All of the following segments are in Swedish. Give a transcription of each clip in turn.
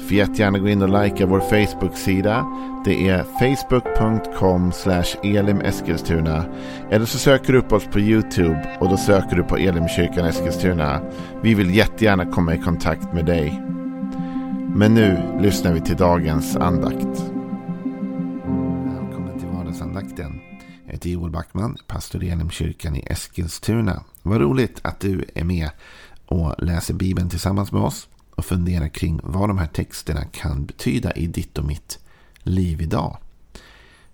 Får jättegärna gå in och likea vår Facebook-sida. Det är facebook.com elimeskilstuna. Eller så söker du upp oss på YouTube och då söker du på Elimkyrkan Eskilstuna. Vi vill jättegärna komma i kontakt med dig. Men nu lyssnar vi till dagens andakt. Välkommen till vardagsandakten. Jag heter Joel Backman, pastor i Elimkyrkan i Eskilstuna. Vad roligt att du är med och läser Bibeln tillsammans med oss och fundera kring vad de här texterna kan betyda i ditt och mitt liv idag.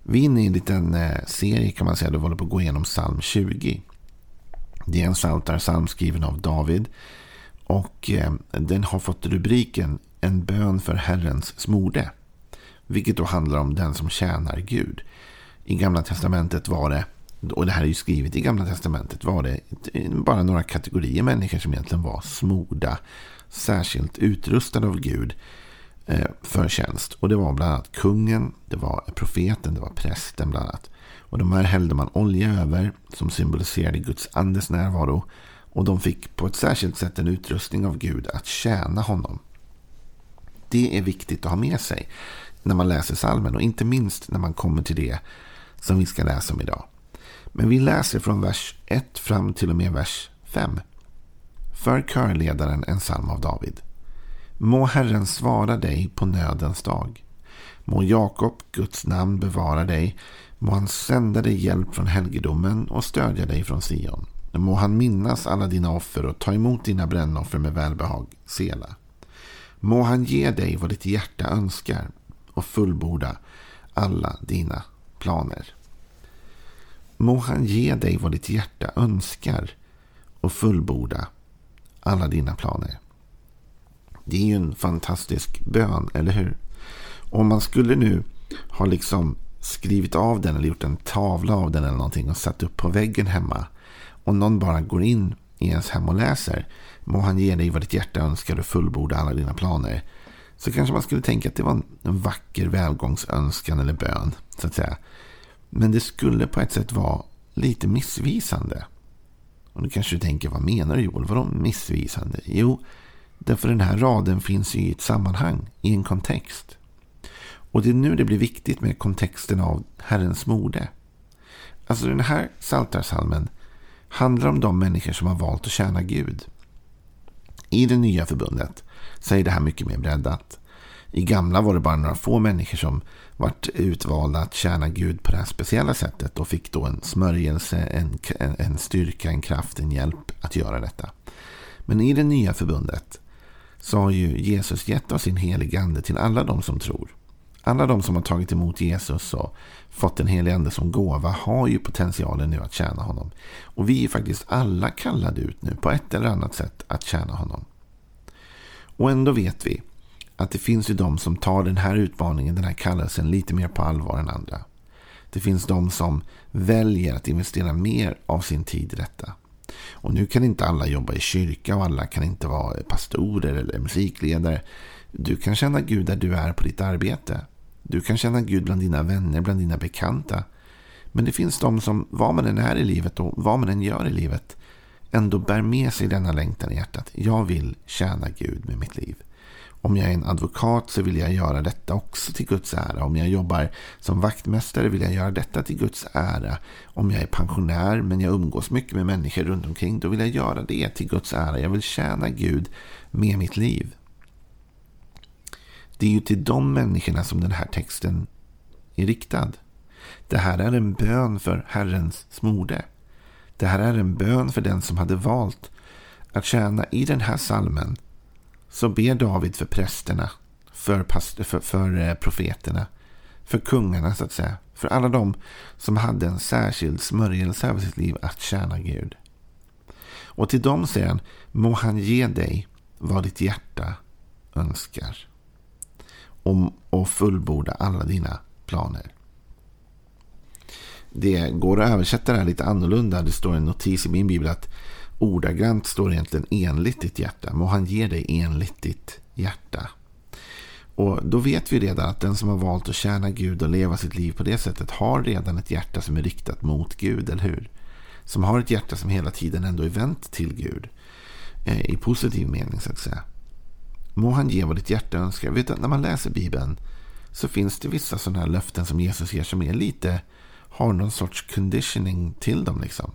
Vi är inne i en liten eh, serie kan man säga då vi håller på att gå igenom psalm 20. Det är en psaltarpsalm skriven av David och eh, den har fått rubriken En bön för Herrens smorde. Vilket då handlar om den som tjänar Gud. I Gamla Testamentet var det, och det här är ju skrivet i Gamla Testamentet, var det bara några kategorier människor som egentligen var smorda särskilt utrustade av Gud eh, för tjänst. Och det var bland annat kungen, det var profeten, det var prästen bland annat. Och de här hällde man olja över som symboliserade Guds andes närvaro. Och de fick på ett särskilt sätt en utrustning av Gud att tjäna honom. Det är viktigt att ha med sig när man läser salmen och inte minst när man kommer till det som vi ska läsa om idag. Men vi läser från vers 1 fram till och med vers 5 för körledaren en psalm av David. Må Herren svara dig på nödens dag. Må Jakob, Guds namn, bevara dig. Må han sända dig hjälp från helgedomen och stödja dig från Sion. Må han minnas alla dina offer och ta emot dina brännoffer med välbehag, Sela. Må han ge dig vad ditt hjärta önskar och fullborda alla dina planer. Må han ge dig vad ditt hjärta önskar och fullborda alla dina planer. Det är ju en fantastisk bön, eller hur? Om man skulle nu ha liksom skrivit av den eller gjort en tavla av den eller någonting och satt upp på väggen hemma. Och någon bara går in i ens hem och läser. Må han ge dig vad ditt hjärta önskar och fullborda alla dina planer. Så kanske man skulle tänka att det var en vacker välgångsönskan eller bön. så att säga. Men det skulle på ett sätt vara lite missvisande. Och nu kanske du tänker, vad menar du Joel? Vadå missvisande? Jo, därför den här raden finns i ett sammanhang, i en kontext. Och det är nu det blir viktigt med kontexten av Herrens mode. Alltså den här saltarsalmen handlar om de människor som har valt att tjäna Gud. I det nya förbundet så är det här mycket mer breddat. I gamla var det bara några få människor som vart utvalda att tjäna Gud på det här speciella sättet och fick då en smörjelse, en, en styrka, en kraft, en hjälp att göra detta. Men i det nya förbundet så har ju Jesus gett oss sin heliga ande till alla de som tror. Alla de som har tagit emot Jesus och fått den heliga ande som gåva har ju potentialen nu att tjäna honom. Och vi är faktiskt alla kallade ut nu på ett eller annat sätt att tjäna honom. Och ändå vet vi att det finns ju de som tar den här utmaningen, den här kallelsen lite mer på allvar än andra. Det finns de som väljer att investera mer av sin tid i detta. Och nu kan inte alla jobba i kyrka och alla kan inte vara pastorer eller musikledare. Du kan känna Gud där du är på ditt arbete. Du kan känna Gud bland dina vänner, bland dina bekanta. Men det finns de som, vad man än är i livet och vad man än gör i livet, ändå bär med sig denna längtan i hjärtat. Jag vill tjäna Gud med mitt liv. Om jag är en advokat så vill jag göra detta också till Guds ära. Om jag jobbar som vaktmästare vill jag göra detta till Guds ära. Om jag är pensionär men jag umgås mycket med människor runt omkring då vill jag göra det till Guds ära. Jag vill tjäna Gud med mitt liv. Det är ju till de människorna som den här texten är riktad. Det här är en bön för Herrens smorde. Det här är en bön för den som hade valt att tjäna i den här salmen så ber David för prästerna, för, för, för eh, profeterna, för kungarna så att säga. För alla de som hade en särskild smörjelse över sitt liv att tjäna Gud. Och till dem säger han, må han ge dig vad ditt hjärta önskar. Och, och fullborda alla dina planer. Det går att översätta det här lite annorlunda. Det står en notis i min bibel att Ordagrant står egentligen enligt ditt hjärta. Må han ge dig enligt ditt hjärta. Och då vet vi redan att den som har valt att tjäna Gud och leva sitt liv på det sättet har redan ett hjärta som är riktat mot Gud, eller hur? Som har ett hjärta som hela tiden ändå är vänt till Gud. Eh, I positiv mening så att säga. Må han ge vad ditt hjärta önskar. Vet du, när man läser Bibeln så finns det vissa sådana här löften som Jesus ger som är lite, har någon sorts conditioning till dem liksom.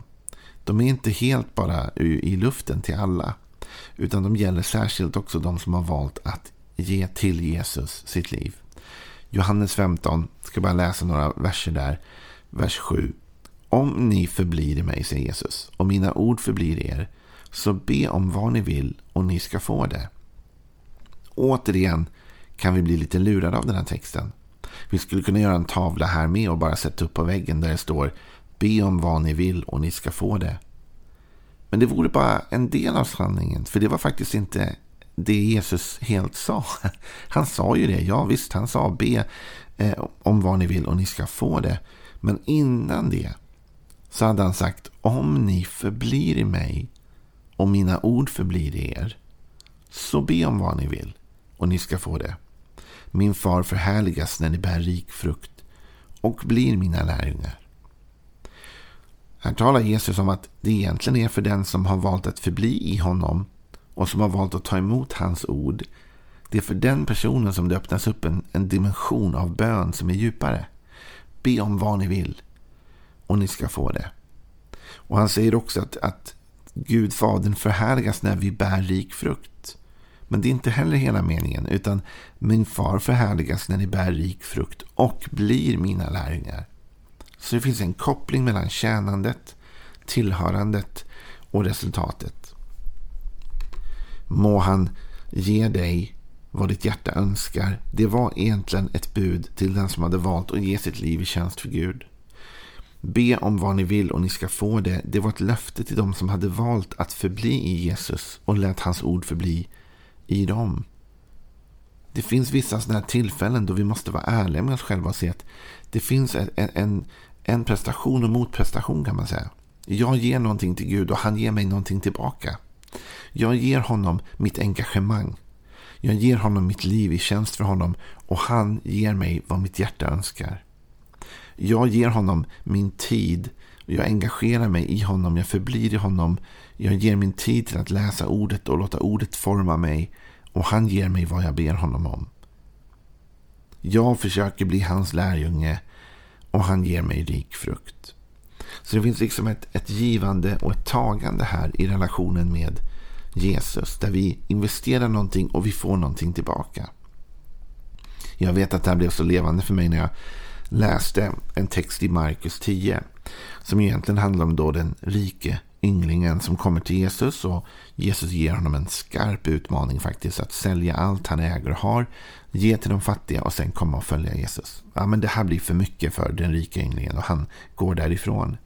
De är inte helt bara i luften till alla. Utan de gäller särskilt också de som har valt att ge till Jesus sitt liv. Johannes 15, ska bara läsa några verser där. Vers 7. Om ni förblir i mig, säger Jesus, och mina ord förblir er, så be om vad ni vill och ni ska få det. Återigen kan vi bli lite lurade av den här texten. Vi skulle kunna göra en tavla här med och bara sätta upp på väggen där det står Be om vad ni vill och ni ska få det. Men det vore bara en del av sanningen. För det var faktiskt inte det Jesus helt sa. Han sa ju det. Ja visst, han sa be eh, om vad ni vill och ni ska få det. Men innan det så hade han sagt om ni förblir i mig och mina ord förblir i er. Så be om vad ni vill och ni ska få det. Min far förhärligas när ni bär rik frukt och blir mina lärjungar. Här talar Jesus om att det egentligen är för den som har valt att förbli i honom och som har valt att ta emot hans ord. Det är för den personen som det öppnas upp en, en dimension av bön som är djupare. Be om vad ni vill och ni ska få det. Och han säger också att, att Gud, Fadern, förhärligas när vi bär rik frukt. Men det är inte heller hela meningen, utan min far förhärligas när ni bär rik frukt och blir mina lärjungar. Så det finns en koppling mellan tjänandet, tillhörandet och resultatet. Må han ge dig vad ditt hjärta önskar. Det var egentligen ett bud till den som hade valt att ge sitt liv i tjänst för Gud. Be om vad ni vill och ni ska få det. Det var ett löfte till dem som hade valt att förbli i Jesus och lät hans ord förbli i dem. Det finns vissa sådana här tillfällen då vi måste vara ärliga med oss själva och se att det finns en, en, en prestation och motprestation kan man säga. Jag ger någonting till Gud och han ger mig någonting tillbaka. Jag ger honom mitt engagemang. Jag ger honom mitt liv i tjänst för honom och han ger mig vad mitt hjärta önskar. Jag ger honom min tid. Jag engagerar mig i honom. Jag förblir i honom. Jag ger min tid till att läsa ordet och låta ordet forma mig. Och han ger mig vad jag ber honom om. Jag försöker bli hans lärjunge och han ger mig rik frukt. Så det finns liksom ett, ett givande och ett tagande här i relationen med Jesus. Där vi investerar någonting och vi får någonting tillbaka. Jag vet att det här blev så levande för mig när jag läste en text i Markus 10. Som egentligen handlar om då den rike ynglingen som kommer till Jesus. Och Jesus ger honom en skarp utmaning faktiskt. Att sälja allt han äger och har. Ge till de fattiga och sen komma och följa Jesus. Ja, men det här blir för mycket för den rika ynglingen och han går därifrån.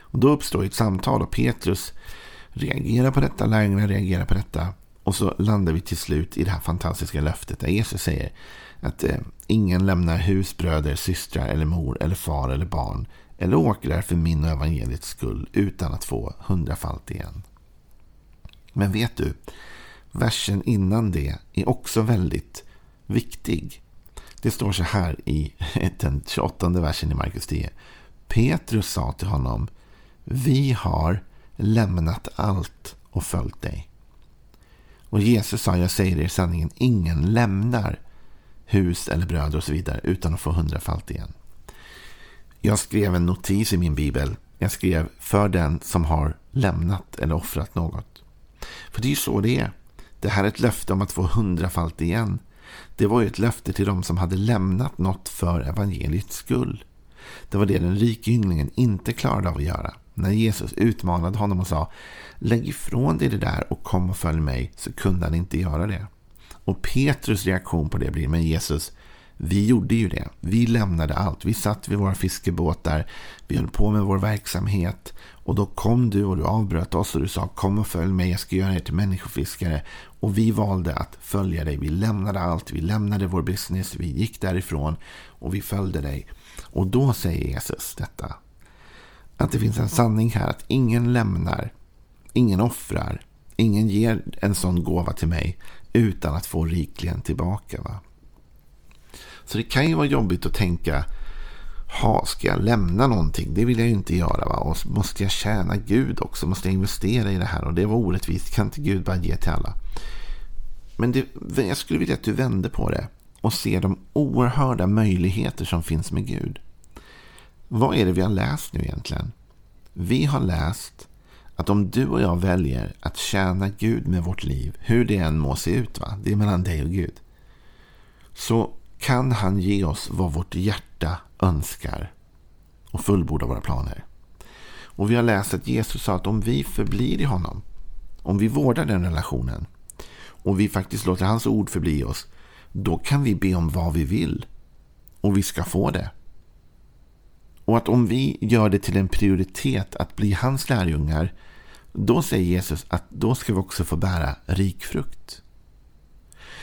Och då uppstår ett samtal och Petrus reagerar på detta. Lärjungarna reagerar på detta. Och så landar vi till slut i det här fantastiska löftet där Jesus säger att eh, ingen lämnar hus, bröder, systrar eller mor eller far eller barn eller åkrar för min och evangeliets skull utan att få hundrafalt igen. Men vet du, versen innan det är också väldigt viktig. Det står så här i den 28 versen i Markus 10. Petrus sa till honom, vi har lämnat allt och följt dig. Och Jesus sa, jag säger er sanningen, ingen lämnar hus eller bröder och så vidare utan att få hundrafalt igen. Jag skrev en notis i min bibel. Jag skrev för den som har lämnat eller offrat något. För det är ju så det är. Det här är ett löfte om att få hundrafalt igen. Det var ju ett löfte till dem som hade lämnat något för evangeliets skull. Det var det den rike ynglingen inte klarade av att göra. När Jesus utmanade honom och sa Lägg ifrån dig det där och kom och följ mig så kunde han inte göra det. Och Petrus reaktion på det blir, men Jesus, vi gjorde ju det. Vi lämnade allt. Vi satt vid våra fiskebåtar. Vi höll på med vår verksamhet. Och då kom du och du avbröt oss och du sa kom och följ mig. Jag ska göra er till människofiskare. Och vi valde att följa dig. Vi lämnade allt. Vi lämnade vår business. Vi gick därifrån och vi följde dig. Och då säger Jesus detta. Att det finns en sanning här att ingen lämnar Ingen offrar. Ingen ger en sån gåva till mig utan att få rikligen tillbaka. Va? Så det kan ju vara jobbigt att tänka ha, ska jag lämna någonting? Det vill jag ju inte göra. Va? Och måste jag tjäna Gud också? Måste jag investera i det här? Och det var orättvist. Kan inte Gud bara ge till alla? Men det, jag skulle vilja att du vände på det och ser de oerhörda möjligheter som finns med Gud. Vad är det vi har läst nu egentligen? Vi har läst att om du och jag väljer att tjäna Gud med vårt liv, hur det än må se ut, va? det är mellan dig och Gud, så kan han ge oss vad vårt hjärta önskar och fullborda våra planer. Och vi har läst att Jesus sa att om vi förblir i honom, om vi vårdar den relationen och vi faktiskt låter hans ord förbli oss, då kan vi be om vad vi vill och vi ska få det. Och att om vi gör det till en prioritet att bli hans lärjungar, då säger Jesus att då ska vi också få bära rik frukt.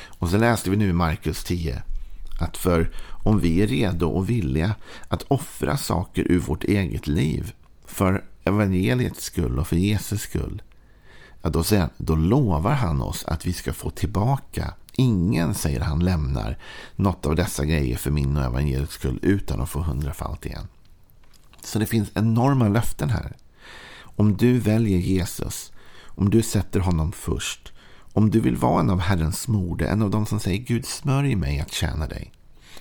Och så läste vi nu i Markus 10 att för om vi är redo och villiga att offra saker ur vårt eget liv för evangeliets skull och för Jesus skull, ja då, säger han, då lovar han oss att vi ska få tillbaka. Ingen, säger han, lämnar något av dessa grejer för min och evangeliets skull utan att få hundrafalt igen. Så det finns enorma löften här. Om du väljer Jesus, om du sätter honom först, om du vill vara en av Herrens smorde, en av dem som säger Gud smörj mig att tjäna dig.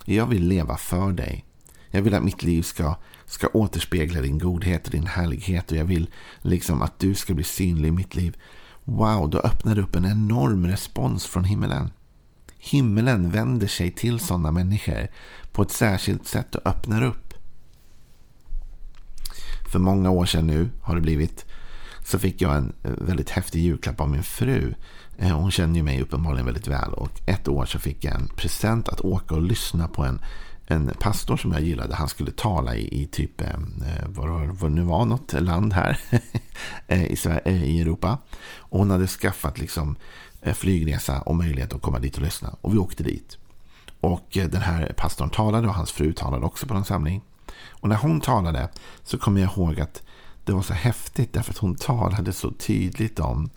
Jag vill leva för dig. Jag vill att mitt liv ska, ska återspegla din godhet och din härlighet och jag vill liksom att du ska bli synlig i mitt liv. Wow, då öppnar det upp en enorm respons från himmelen. Himmelen vänder sig till sådana människor på ett särskilt sätt och öppnar upp. För många år sedan nu har det blivit så fick jag en eh, väldigt häftig julklapp av min fru. Eh, hon känner ju mig uppenbarligen väldigt väl. Och ett år så fick jag en present att åka och lyssna på en, en pastor som jag gillade. Han skulle tala i, i typ, eh, eh, vad, det nu var, något land här i, Sverige, i Europa. Och hon hade skaffat liksom flygresa och möjlighet att komma dit och lyssna. Och vi åkte dit. Och den här pastorn talade och hans fru talade också på en samling. Och när hon talade så kommer jag ihåg att det var så häftigt därför att hon talade så tydligt om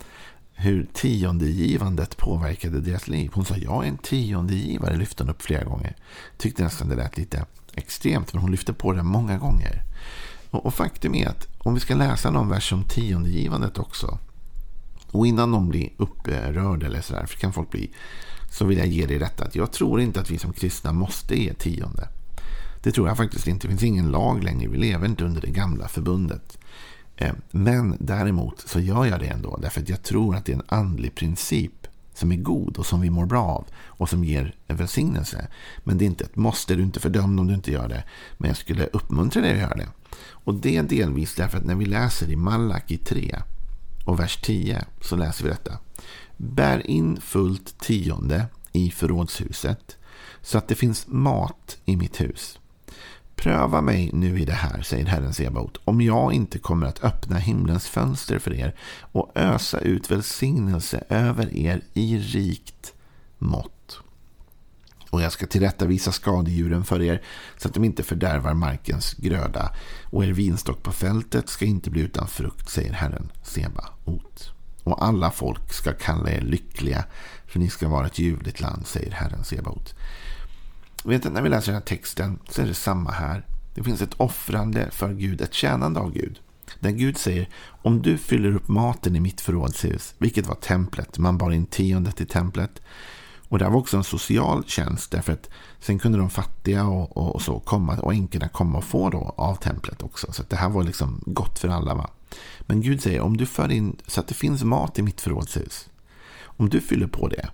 hur tiondegivandet påverkade deras liv. Hon sa jag är en tiondegivare, lyfte hon upp flera gånger. Tyckte nästan det lät lite extremt, men hon lyfte på det många gånger. Och, och faktum är att om vi ska läsa någon vers om tiondegivandet också, och innan någon blir upprörd eller sådär, för kan folk bli, så vill jag ge dig detta. Att jag tror inte att vi som kristna måste ge tionde. Det tror jag faktiskt inte. Det finns ingen lag längre. Vi lever inte under det gamla förbundet. Eh, men däremot så gör jag det ändå. Därför att jag tror att det är en andlig princip som är god och som vi mår bra av och som ger en välsignelse. Men det är inte ett måste, du är inte fördömd om du inte gör det. Men jag skulle uppmuntra dig att göra det. Och det är delvis därför att när vi läser i Malaki 3 och vers 10 så läser vi detta. Bär in fullt tionde i förrådshuset så att det finns mat i mitt hus. Pröva mig nu i det här, säger Herren Sebaot, om jag inte kommer att öppna himlens fönster för er och ösa ut välsignelse över er i rikt mått. Och jag ska tillrättavisa skadedjuren för er så att de inte fördärvar markens gröda och er vinstock på fältet ska inte bli utan frukt, säger Herren Sebaot. Och alla folk ska kalla er lyckliga för ni ska vara ett ljuvligt land, säger Herren Sebaot. Vet när vi läser den här texten så är det samma här. Det finns ett offrande för Gud, ett tjänande av Gud. Där Gud säger, om du fyller upp maten i mitt förrådshus, vilket var templet, man bar in tiondet i templet. Och det var också en social tjänst, därför att sen kunde de fattiga och, och, och så komma, och änkorna komma och få då av templet också. Så det här var liksom gott för alla. Va? Men Gud säger, om du för in så att det finns mat i mitt förrådshus, om du fyller på det,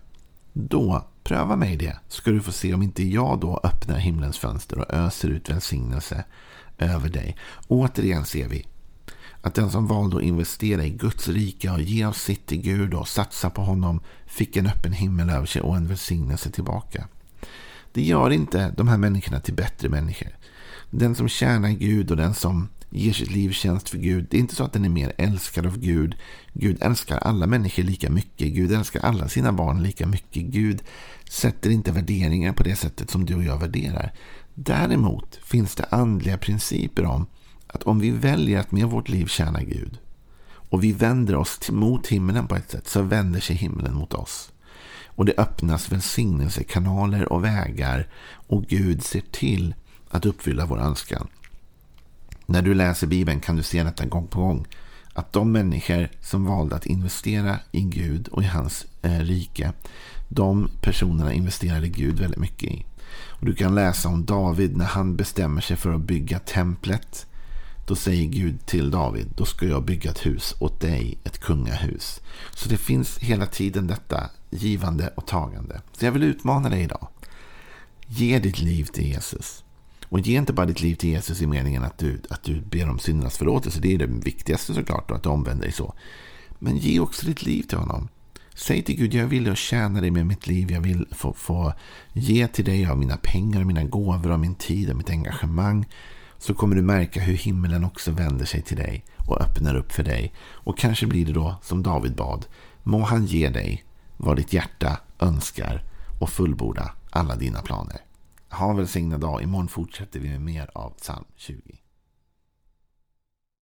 då Pröva mig det, ska du få se om inte jag då öppnar himlens fönster och öser ut välsignelse över dig. Återigen ser vi att den som valde att investera i Guds rike och ge av sitt till Gud och satsa på honom fick en öppen himmel över sig och en välsignelse tillbaka. Det gör inte de här människorna till bättre människor. Den som tjänar Gud och den som ger sitt liv tjänst för Gud. Det är inte så att den är mer älskad av Gud. Gud älskar alla människor lika mycket. Gud älskar alla sina barn lika mycket. Gud sätter inte värderingar på det sättet som du och jag värderar. Däremot finns det andliga principer om att om vi väljer att med vårt liv tjäna Gud och vi vänder oss mot himlen på ett sätt så vänder sig himlen mot oss. Och det öppnas välsignelsekanaler och vägar och Gud ser till att uppfylla vår önskan. När du läser Bibeln kan du se detta gång på gång. Att de människor som valde att investera i Gud och i hans eh, rike, de personerna investerade Gud väldigt mycket i. Och Du kan läsa om David när han bestämmer sig för att bygga templet. Då säger Gud till David, då ska jag bygga ett hus åt dig, ett kungahus. Så det finns hela tiden detta givande och tagande. Så jag vill utmana dig idag. Ge ditt liv till Jesus. Och ge inte bara ditt liv till Jesus i meningen att du, att du ber om syndernas förlåtelse. Det är det viktigaste såklart, att du omvänder dig så. Men ge också ditt liv till honom. Säg till Gud, jag vill tjäna dig med mitt liv. Jag vill få, få ge till dig av mina pengar, mina gåvor, av min tid och mitt engagemang. Så kommer du märka hur himlen också vänder sig till dig och öppnar upp för dig. Och kanske blir det då som David bad. Må han ge dig vad ditt hjärta önskar och fullborda alla dina planer. Ha en välsignad dag. Imorgon fortsätter vi med mer av psalm 20.